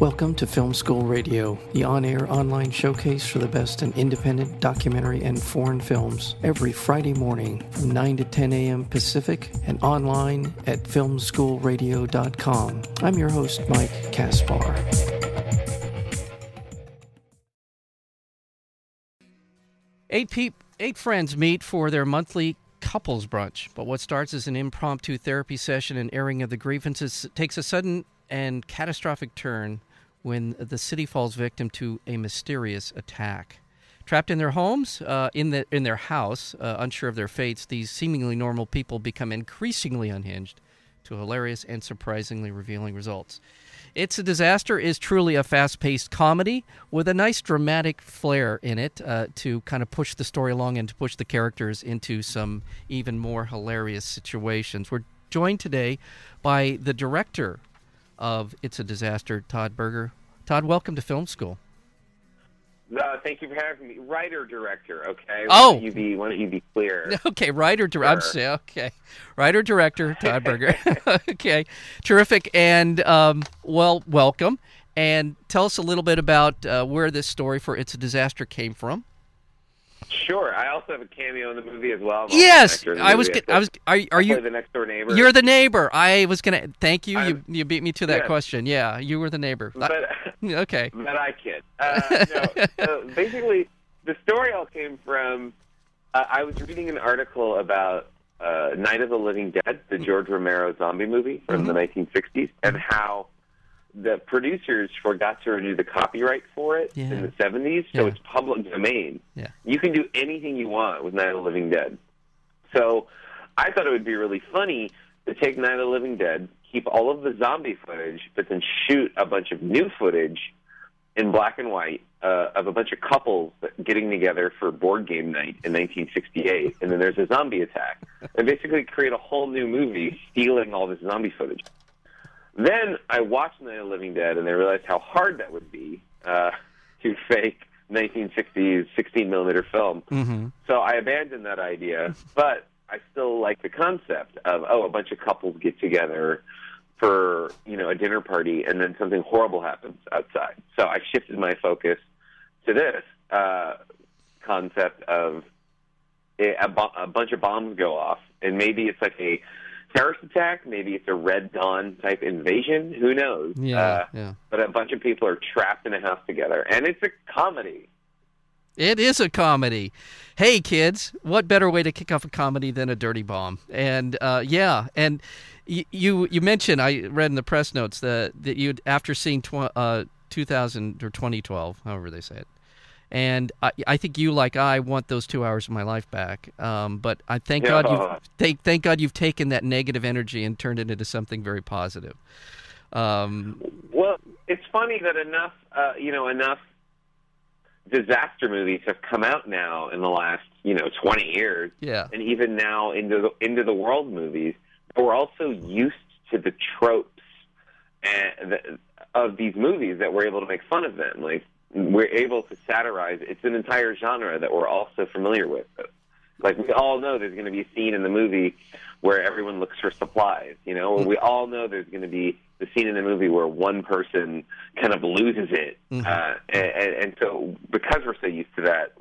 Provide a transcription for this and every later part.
Welcome to Film School Radio, the on air online showcase for the best in independent documentary and foreign films, every Friday morning from 9 to 10 a.m. Pacific and online at filmschoolradio.com. I'm your host, Mike Kaspar. Eight, peop- eight friends meet for their monthly couples brunch, but what starts as an impromptu therapy session and airing of the grievances takes a sudden and catastrophic turn when the city falls victim to a mysterious attack. Trapped in their homes, uh, in the in their house, uh, unsure of their fates, these seemingly normal people become increasingly unhinged, to hilarious and surprisingly revealing results. It's a Disaster is truly a fast paced comedy with a nice dramatic flair in it uh, to kind of push the story along and to push the characters into some even more hilarious situations. We're joined today by the director of It's a Disaster, Todd Berger. Todd, welcome to Film School. Uh, thank you for having me. Writer director, okay? Oh, why don't you be why don't you be clear? Okay, writer director. Sure. Okay, writer director Todd Berger. okay, terrific. And um, well, welcome. And tell us a little bit about uh, where this story for "It's a Disaster" came from. Sure. I also have a cameo in the movie as well. Yes, I was. I was. Are, are you the next door neighbor? You're the neighbor. I was gonna. Thank you. You you beat me to that question. Yeah, you were the neighbor. But, okay. But I kid. Uh, no, so basically, the story all came from. Uh, I was reading an article about uh, Night of the Living Dead, the George Romero zombie movie from mm-hmm. the 1960s, and how the producers forgot to renew the copyright for it yeah. in the 70s, so yeah. it's public domain. Yeah. You can do anything you want with Night of the Living Dead. So I thought it would be really funny to take Night of the Living Dead, keep all of the zombie footage, but then shoot a bunch of new footage in black and white uh, of a bunch of couples getting together for board game night in 1968, and then there's a zombie attack, and basically create a whole new movie stealing all this zombie footage. Then I watched Night of the Living Dead, and I realized how hard that would be uh, to fake 1960s 16 millimeter film. Mm-hmm. So I abandoned that idea, but I still like the concept of oh, a bunch of couples get together for you know a dinner party, and then something horrible happens outside. So I shifted my focus to this uh, concept of a, a, bo- a bunch of bombs go off, and maybe it's like a terrorist attack. Maybe it's a Red Dawn type invasion. Who knows? Yeah, uh, yeah. But a bunch of people are trapped in a house together, and it's a comedy. It is a comedy. Hey, kids, what better way to kick off a comedy than a dirty bomb? And uh, yeah, and y- you you mentioned I read in the press notes that that you after seeing tw- uh, 2000 or 2012, however they say it, and I, I, think you, like I, want those two hours of my life back. Um, but I thank yeah. God you thank thank God you've taken that negative energy and turned it into something very positive. Um, well, it's funny that enough, uh, you know, enough disaster movies have come out now in the last, you know, 20 years, yeah, and even now into the into the world movies. But we're also used to the tropes and the, of these movies that we're able to make fun of them, like we're able to satirize. It's an entire genre that we're all so familiar with. Like we all know there's going to be a scene in the movie where everyone looks for supplies. You know, Mm-hmm. we all know there's going to be the scene in the movie where one person kind of loses it, Mhm. uh, and, and so because we're so used to that,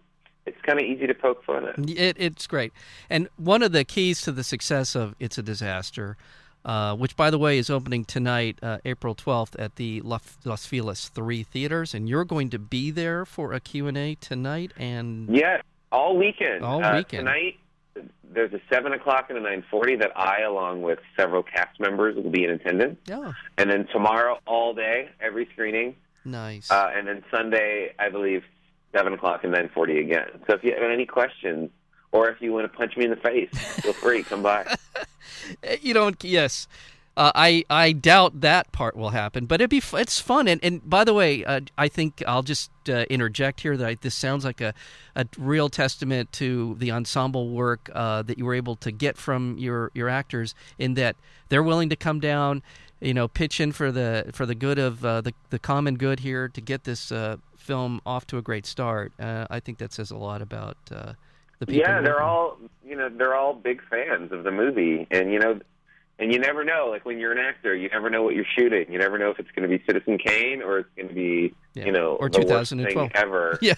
it's kind of easy to poke fun at. It, it's great. And one of the keys to the success of It's a Disaster, uh, which, by the way, is opening tonight, uh, April 12th, at the Las, Feliz 3 theaters. And you're going to be there for a Q&A tonight and... Yeah, all weekend. All Uh, weekend. tonight, there's a 7 o'clock and a 9.40 that I, along with several cast members, will be in attendance. Yeah, And then tomorrow, all day, every screening. nice. Uh, and then Sunday, I believe, 7 o'clock and 9.40 again. So if you have any questions, or if you want to punch me in the face, feel free, come by. you don't, yes. Uh, I I doubt that part will happen, but it'd be it's fun. And, and by the way, uh, I think I'll just uh, interject here that I, this sounds like a, a real testament to the ensemble work uh, that you were able to get from your, your actors in that they're willing to come down, you know, pitch in for the for the good of uh, the the common good here to get this uh, film off to a great start. I think that says a lot about the people. Yeah, they're all you know they're all big fans of the movie, and you know And you never know. Like when you're an actor, you never know what you're shooting. You never know if it's going to be Citizen Kane or it's going to be, Yeah. you know, Or the worst 2012. thing ever. Yeah.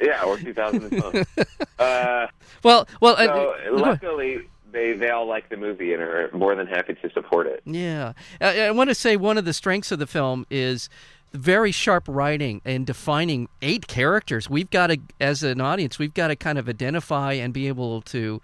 yeah, or 2012. uh, Well, well, uh, so uh, luckily, they they all like the movie and are more than happy to support it. Yeah. I, I want to say one of the strengths of the film is very sharp writing and defining eight characters. We've got to, as an audience, we've got to kind of identify and be able to,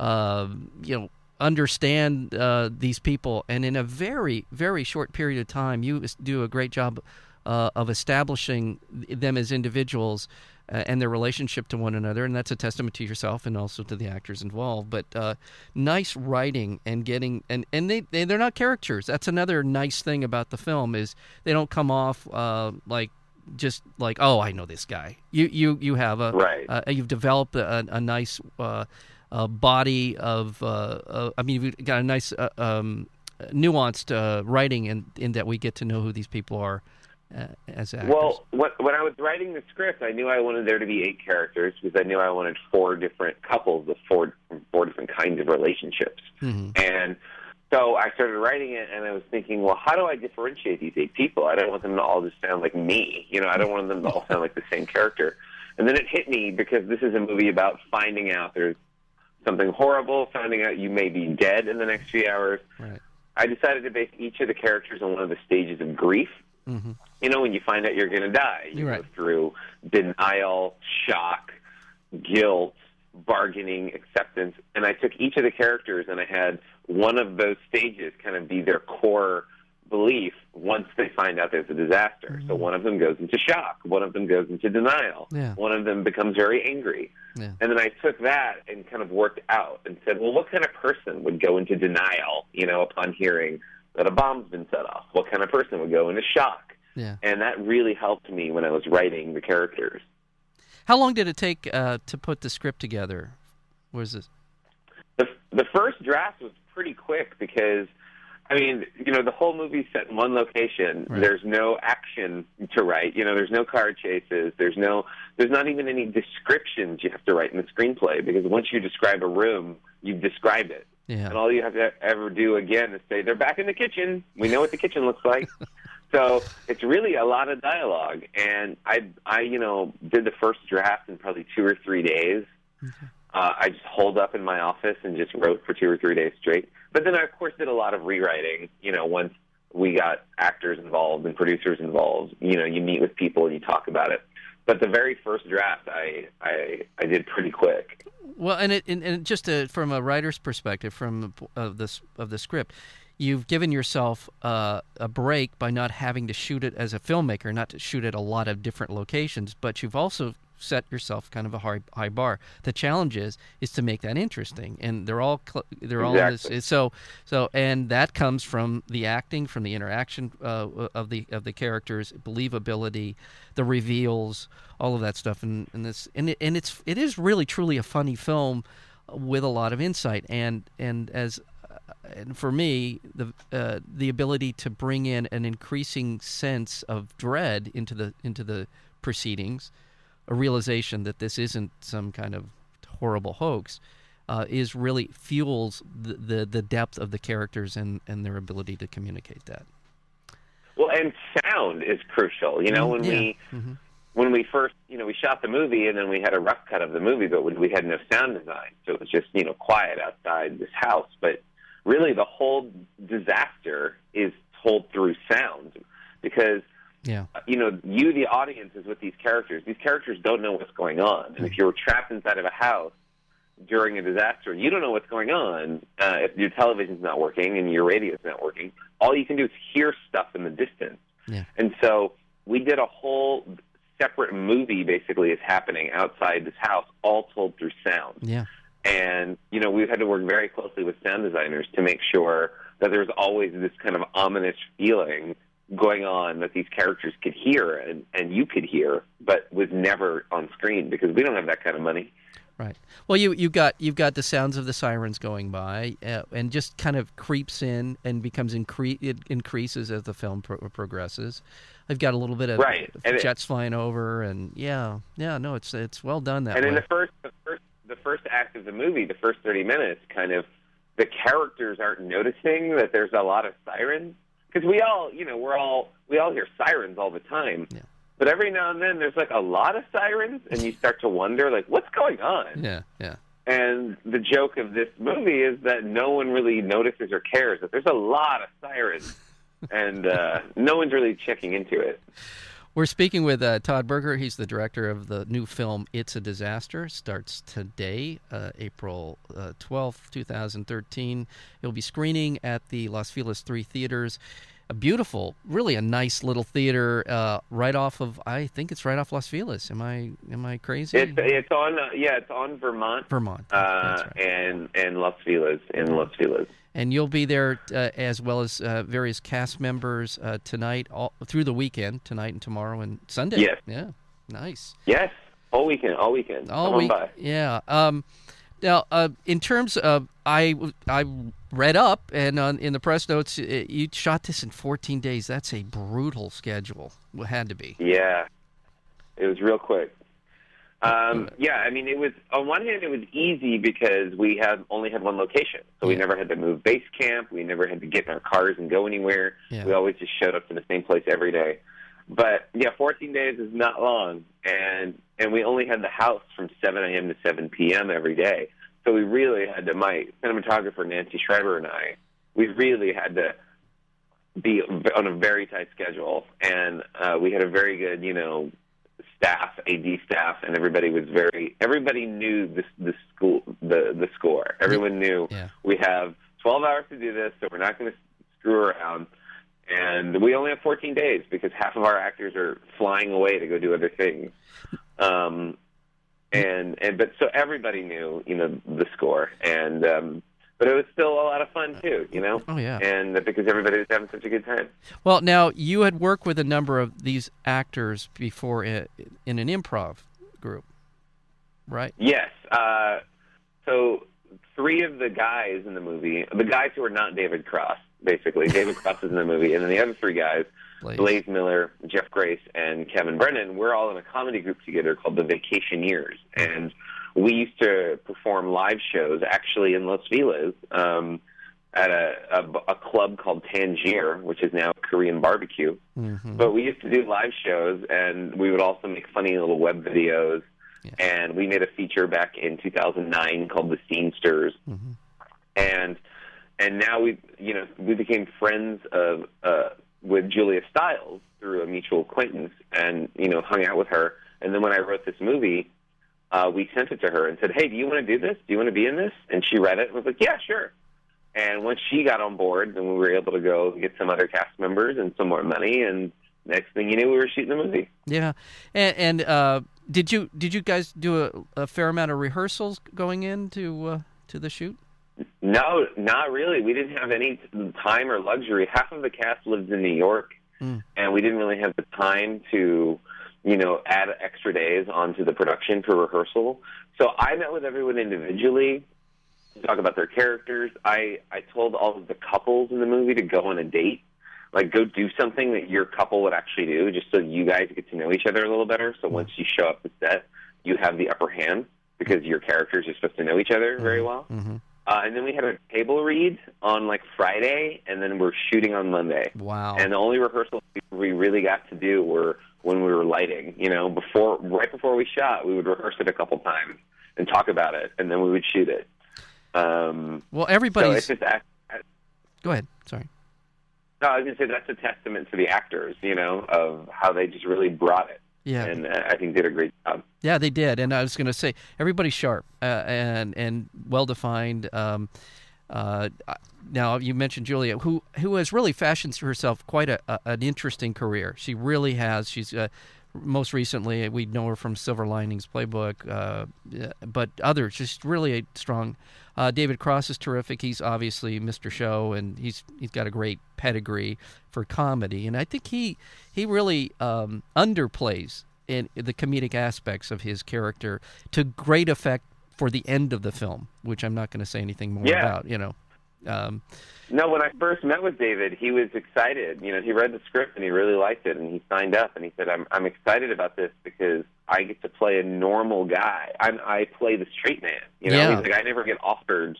uh, you know, understand uh, these people. And in a very, very short period of time, you do a great job uh, of establishing them as individuals uh, and their relationship to one another, and that's a testament to yourself and also to the actors involved. But uh, nice writing and getting and and they, they they're not characters. That's another nice thing about the film is they don't come off uh, like just like oh I know this guy. You you you have a Right. uh, you've developed a, a nice uh, body of uh, uh, I mean you've got a nice uh, um, nuanced uh, writing in in that we get to know who these people are uh, as actors. Well, when, when I was writing the script, I knew I wanted there to be eight characters because I knew I wanted four different couples with four four different kinds of relationships. Mhm. And so I started writing it, and I was thinking, well, how do I differentiate these eight people? I don't want them to all just sound like me. You know, I don't want them to all sound like the same character. And then it hit me because this is a movie about finding out there's something horrible, finding out you may be dead in the next few hours. right. I decided to base each of the characters on one of the stages of grief. hmm You know, when you find out you're going to die, you go through denial, shock, guilt, bargaining, acceptance. And I took each of the characters and I had one of those stages kind of be their core belief once they find out there's a disaster. So mm-hmm. one of them goes into shock, one of them goes into denial, Yeah. one of them becomes very angry. Yeah. And then I took that and kind of worked out and said, well, what kind of person would go into denial, you know, upon hearing that a bomb's been set off? What kind of person would go into shock? Yeah. And that really helped me when I was writing the characters. How long did it take uh, to put the script together? Was this? The, the first draft was pretty quick because, I mean, you know, the whole movie's set in one location. Right. There's no action to write. You know, there's no car chases. There's no, there's not even any descriptions you have to write in the screenplay because once you describe a room, you've described it. Yeah. And all you have to ever do again is say, they're back in the kitchen. We know what the kitchen looks like. so it's really a lot of dialogue. And I, I, you know, did the first draft in probably two or three days. Uh, I just holed up in my office and just wrote for two or three days straight. But then I, of course, did a lot of rewriting. You know, once we got actors involved and producers involved, you know, you meet with people and you talk about it. But the very first draft, I, I, I did pretty quick. Well, and it and, and just uh from a writer's perspective, from of this of the script, you've given yourself uh, a break by not having to shoot it as a filmmaker, not to shoot at a lot of different locations, but you've also set yourself kind of a high, high bar. The challenge is is to make that interesting, and they're all cl- they're all Exactly. this, so so, and that comes from the acting, from the interaction uh, of the of the characters, believability, the reveals, all of that stuff, and, and this and it, and it's it is really truly a funny film with a lot of insight, and and as and for me, the uh, the ability to bring in an increasing sense of dread into the into the proceedings, a realization that this isn't some kind of horrible hoax, uh, is really fuels the, the the depth of the characters and and their ability to communicate that. Well, and sound is crucial. You know, when Yeah. we Mhm. when we first, you know, we shot the movie and then we had a rough cut of the movie, but we we had no sound design, so it was just you know quiet outside this house. But really, the whole disaster is told through sound because Yeah. you know you, the audience, is with these characters. These characters don't know what's going on, and if you're trapped inside of a house during a disaster and you don't know what's going on, uh, if your television's not working and your radio's not working, all you can do is hear stuff in the distance. Yeah. And so we did a whole separate movie basically is happening outside this house, all told through sound. Yeah. And, you know, we've had to work very closely with sound designers to make sure that there's always this kind of ominous feeling going on that these characters could hear and, and you could hear, but was never on screen because we don't have that kind of money. Right. Well, you you got you've got the sounds of the sirens going by, uh, and just kind of creeps in and becomes incre- it increases as the film pro- progresses. I've got a little bit of Right. And it- jets flying over, and yeah, yeah, no, it's it's well done that and way. in the first, the first, the first of the movie, the first thirty minutes, kind of the characters aren't noticing that there's a lot of sirens because we all, you know, we're all we all hear sirens all the time. Yeah. But every now and then there's like a lot of sirens, and you start to wonder, like, what's going on? Yeah, yeah. And the joke of this movie is that no one really notices or cares that there's a lot of sirens, and uh, no one's really checking into it. We're speaking with uh, Todd Berger. He's the director of the new film "It's a Disaster." Starts today, uh, April uh, twelfth, two thousand thirteen. It'll be screening at the Las Feliz Three Theaters. A beautiful, really a nice little theater, uh, right off of. I think it's right off Las Feliz. Am I am I crazy? It's it's on uh, yeah, it's on Vermont, Vermont, uh, right. and and Los Feliz in Los Feliz. And you'll be there uh, as well as uh, various cast members uh, tonight, all through the weekend, tonight and tomorrow and Sunday. Yes. Yeah. Nice. Yes, all weekend, all weekend. All Come on week. Yeah. Um, now, uh, in terms of, I I read up and uh, in the press notes, uh, you shot this in 14 days. That's a brutal schedule. It had to be. Yeah, it was real quick. Um, yeah, I mean, it was on one hand it was easy because we had only had one location, so we Yeah. never had to move base camp. We never had to get in our cars and go anywhere. Yeah. We always just showed up to the same place every day. But yeah, 14 days is not long, and and we only had the house from 7 a.m. to 7 p.m. every day. So we really had to. My cinematographer Nancy Schreiber and I, we really had to be on a very tight schedule, and uh, we had a very good, you know, staff, AD staff, and everybody was very. Everybody knew the the school the the score. Everyone knew Yeah. we have 12 hours to do this, so we're not going to screw around. And we only have 14 days because half of our actors are flying away to go do other things. Um, and and but so everybody knew, you know, the score, and um, but it was still a lot of fun too, you know. Oh, yeah. And because everybody was having such a good time. Well, now you had worked with a number of these actors before in an improv group, right? Yes. Uh, so three of the guys in the movie, the guys who are not David Cross, basically, David Cross is in the movie, and then the other three guys, Blaise. Blaise Miller, Jeff Grace, and Kevin Brennan, we're all in a comedy group together called the Vacationeers, and we used to perform live shows actually in Los Feliz. Um, at a, a, a club called Tangier, which is now Korean barbecue. Mhm. But we used to do live shows, and we would also make funny little web videos. Yeah. And we made a feature back in 2009 called The Scenesters, Mhm. and and now we you know we became friends of uh, with Julia Stiles through a mutual acquaintance, and you know hung out with her. And then when I wrote this movie, uh, we sent it to her and said, "Hey, do you want to do this? Do you want to be in this?" And she read it and was like, "Yeah, sure." And once she got on board, then we were able to go get some other cast members and some more money. And next thing you knew, we were shooting the movie. Yeah, and, and uh, did you did you guys do a, a fair amount of rehearsals going into uh, to the shoot? No, not really. We didn't have any time or luxury. Half of the cast lives in New York, Mm. and we didn't really have the time to, you know, add extra days onto the production for rehearsal. So I met with everyone individually to talk about their characters. I I told all of the couples in the movie to go on a date, like go do something that your couple would actually do, just so you guys get to know each other a little better. So once you show up to set, you have the upper hand because your characters are supposed to know each other very well. Mm-hmm. Uh, and then we had a table read on like Friday, and then we're shooting on Monday. Wow. And the only rehearsals we really got to do were when we were lighting. You know, before right before we shot, we would rehearse it a couple times and talk about it, and then we would shoot it. Um, well, so everybody's. act- Go ahead. Sorry. no, I was gonna say that's a testament to the actors, you know, of how they just really brought it, Yeah. and uh, I think did a great job. Yeah, they did, and I was going to say everybody's sharp uh, and and well defined. Um, uh, now you mentioned Julia, who who has really fashioned herself quite a, a an interesting career. She really has. She's uh, most recently we know her from Silver Linings Playbook, uh, but others just really a strong. Uh, David Cross is terrific. He's obviously Mr. Show, and he's he's got a great pedigree for comedy, and I think he he really um, underplays in the comedic aspects of his character to great effect for the end of the film, which I'm not going to say anything more Yeah. about. You know, um, No, when I first met with David, he was excited. You know, he read the script and he really liked it, and he signed up and he said, "I'm I'm excited about this because I get to play a normal guy. I'm I play the straight man. You know, Yeah. he's like I never get offered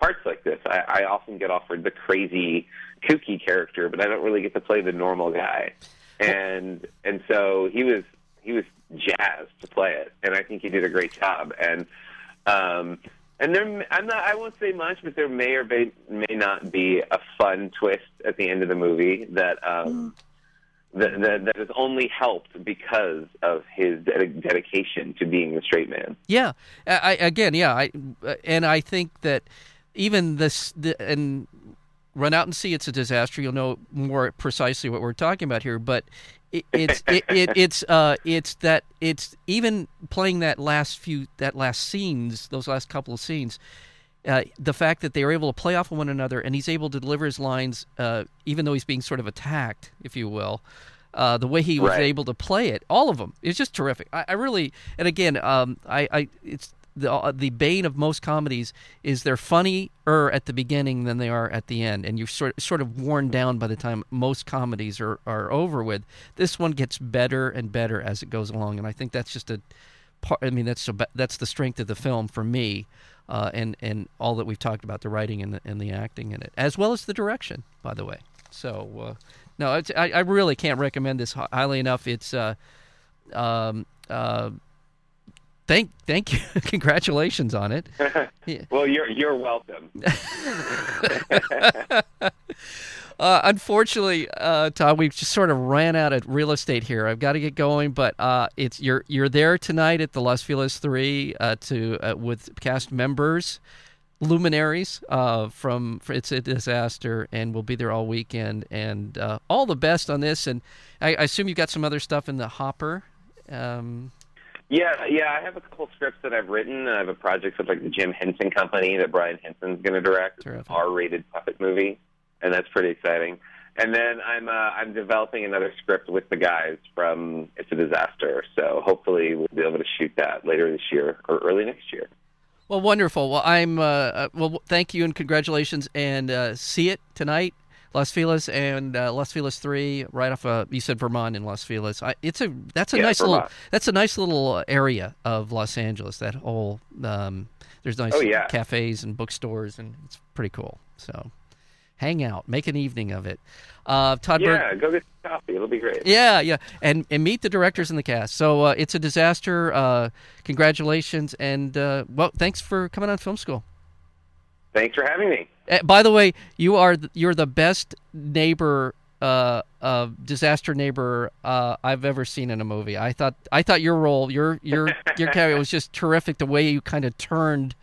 parts like this. I, I often get offered the crazy, kooky character, but I don't really get to play the normal guy. And and so he was he was jazzed to play it, and I think he did a great job. And um, and there, I'm not, I won't say much, but there may or may, may not be a fun twist at the end of the movie that um, that, that that is only helped because of his ded- dedication to being the straight man. Yeah, I, again, yeah, I and I think that even this the, and run out and see it's a disaster. You'll know more precisely what we're talking about here, but it, it's it, it, it's uh it's that it's even playing that last few that last scenes those last couple of scenes. Uh, the fact that they are able to play off of one another and he's able to deliver his lines, uh, even though he's being sort of attacked, if you will, uh, the way he was Right. able to play it, all of them, it's just terrific. I, I really, and again, um, I, I, it's the uh, the bane of most comedies is they're funnier at the beginning than they are at the end, and you're sort sort of worn down by the time most comedies are are over with. This one gets better and better as it goes along, and I think that's just a part. I mean, that's a, that's the strength of the film for me. Uh, and and all that we've talked about the writing and the, and the acting in it, as well as the direction, by the way. So uh, no, I, I really can't recommend this highly enough. It's uh, um, uh, thank thank you, congratulations on it. Well, you're you're welcome. Uh, unfortunately, uh, Todd, we've just sort of ran out of real estate here. I've got to get going, but uh, it's you're you're there tonight at the Las Feliz Three uh, to uh, with cast members, luminaries uh, from It's a Disaster, and we'll be there all weekend. And uh, all the best on this. And I, I assume you've got some other stuff in the hopper. Um, Yeah, yeah. I have a couple scripts that I've written. I have a project with like the Jim Henson Company that Brian Henson's going to direct. It's an Terrific. R-rated puppet movie, and that's pretty exciting. And then I'm uh, I'm developing another script with the guys from It's a Disaster. So hopefully we'll be able to shoot that later this year or early next year. Well, wonderful. Well, I'm uh, uh, well. Thank you and congratulations, and uh, see it tonight, Las Feliz and uh, Las Feliz Three, right off. Uh, you said Vermont in Las Feliz. I, it's a that's a Yeah, nice little that's a nice little area of Los Angeles. That whole um, there's nice Oh, yeah. cafes and bookstores, and it's pretty cool. So, hang out, make an evening of it. Uh, Todd Berg- Yeah, go get some coffee. It'll be great. yeah, yeah, and and meet the directors and the cast. So uh, it's a disaster. Uh, congratulations, and uh, well, thanks for coming on Film School. Thanks for having me. Uh, by the way, you are you're the best neighbor, uh, uh, disaster neighbor uh, I've ever seen in a movie. I thought I thought your role, your your your character was just terrific. The way you kind of turned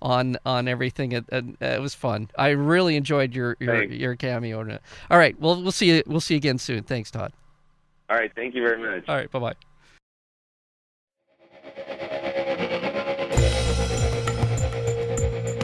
on on everything, it, it, it was fun. I really enjoyed your your, Thanks. your cameo in it. All right, well we'll see you we'll see you again soon. Thanks, Todd. All right, thank you very much. All right, bye bye.